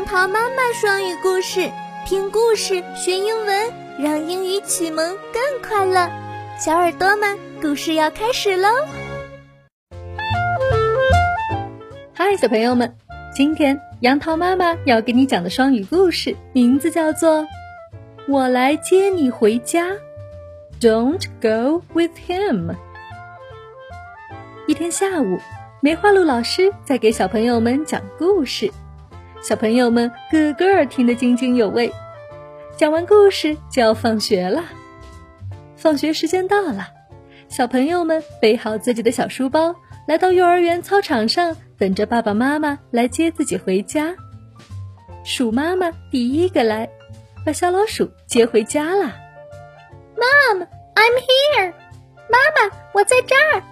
杨桃妈妈双语故事，听故事学英文，让英语启蒙更快乐。小耳朵们，故事要开始喽！嗨，小朋友们，今天杨桃妈妈要给你讲的双语故事名字叫做《我来接你回家》，Don't go with him。一天下午，梅花鹿老师在给小朋友们讲故事，小朋友们个个听得津津有味。讲完故事就要放学了，放学时间到了，小朋友们背好自己的小书包，来到幼儿园操场上，等着爸爸妈妈来接自己回家。鼠妈妈第一个来，把小老鼠接回家了。Mom，I'm here。妈妈，我在这儿。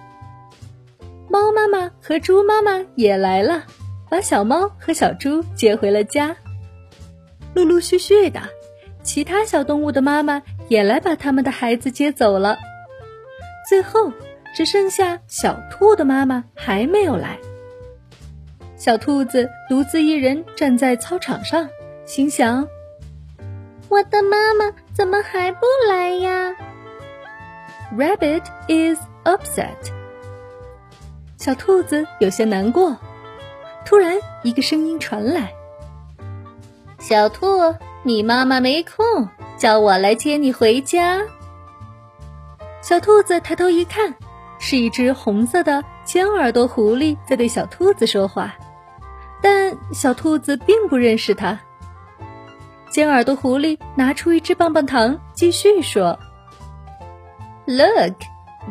猫妈妈和猪妈妈也来了，把小猫和小猪接回了家。陆陆续续的，其他小动物的妈妈也来把他们的孩子接走了。最后，只剩下小兔的妈妈还没有来。小兔子独自一人站在操场上，心想：“我的妈妈怎么还不来呀？”Rabbit is upset. 小兔子有些难过。突然，一个声音传来：“小兔，你妈妈没空，叫我来接你回家。”小兔子抬头一看，是一只红色的尖耳朵狐狸在对小兔子说话，但小兔子并不认识它。尖耳朵狐狸拿出一只棒棒糖，继续说：“Look,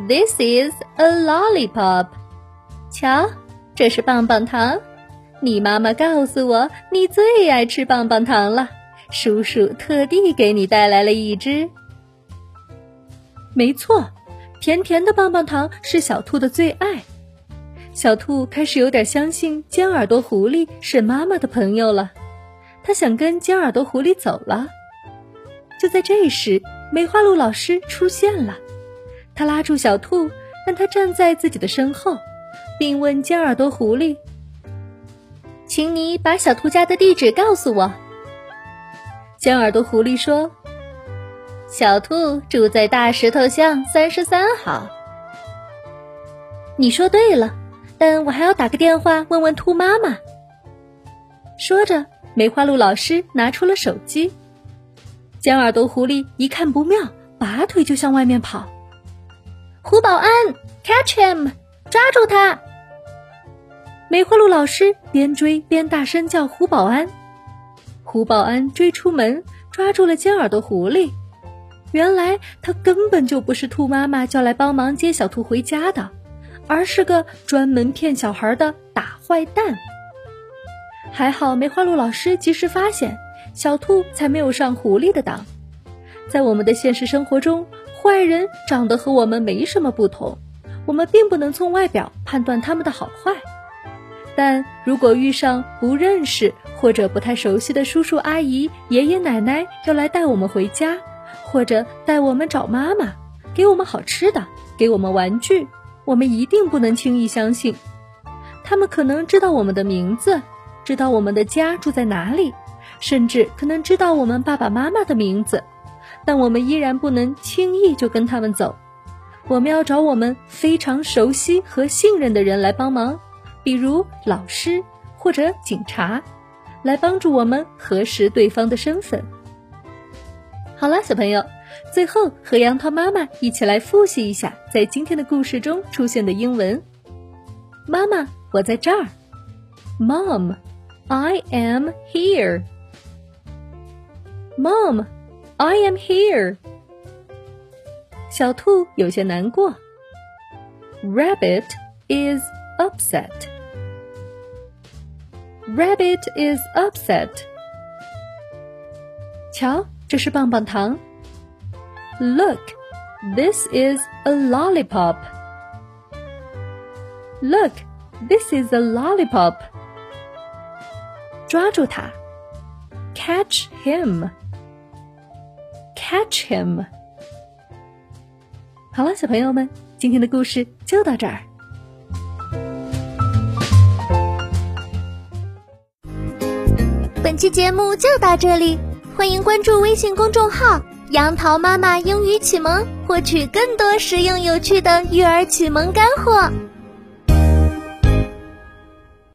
this is a lollipop.” 瞧，这是棒棒糖。你妈妈告诉我，你最爱吃棒棒糖了。叔叔特地给你带来了一只。没错，甜甜的棒棒糖是小兔的最爱。小兔开始有点相信尖耳朵狐狸是妈妈的朋友了。他想跟尖耳朵狐狸走了。就在这时，梅花鹿老师出现了。他拉住小兔，让他站在自己的身后。并问尖耳朵狐狸：“请你把小兔家的地址告诉我。”尖耳朵狐狸说：“小兔住在大石头巷三十三号。”你说对了，但我还要打个电话问问兔妈妈。说着，梅花鹿老师拿出了手机。尖耳朵狐狸一看不妙，拔腿就向外面跑。胡保安，catch him，抓住他！梅花鹿老师边追边大声叫：“胡保安！”胡保安追出门，抓住了尖耳朵狐狸。原来他根本就不是兔妈妈叫来帮忙接小兔回家的，而是个专门骗小孩的大坏蛋。还好梅花鹿老师及时发现，小兔才没有上狐狸的当。在我们的现实生活中，坏人长得和我们没什么不同，我们并不能从外表判断他们的好坏。但如果遇上不认识或者不太熟悉的叔叔阿姨、爷爷奶奶要来带我们回家，或者带我们找妈妈，给我们好吃的，给我们玩具，我们一定不能轻易相信。他们可能知道我们的名字，知道我们的家住在哪里，甚至可能知道我们爸爸妈妈的名字，但我们依然不能轻易就跟他们走。我们要找我们非常熟悉和信任的人来帮忙。比如老师或者警察，来帮助我们核实对方的身份。好了，小朋友，最后和杨桃妈妈一起来复习一下在今天的故事中出现的英文。妈妈，我在这儿。Mom, I am here. Mom, I am here. 小兔有些难过。Rabbit is upset. Rabbit is upset. 瞧，这是棒棒糖。Look, this is a lollipop. Look, this is a lollipop. 抓住它，catch him. Catch him. 好了，小朋友们，今天的故事就到这儿。 期节目就到这里，欢迎关注微信公众号“杨桃妈妈英语启蒙”，获取更多实用有趣的育儿启蒙干货。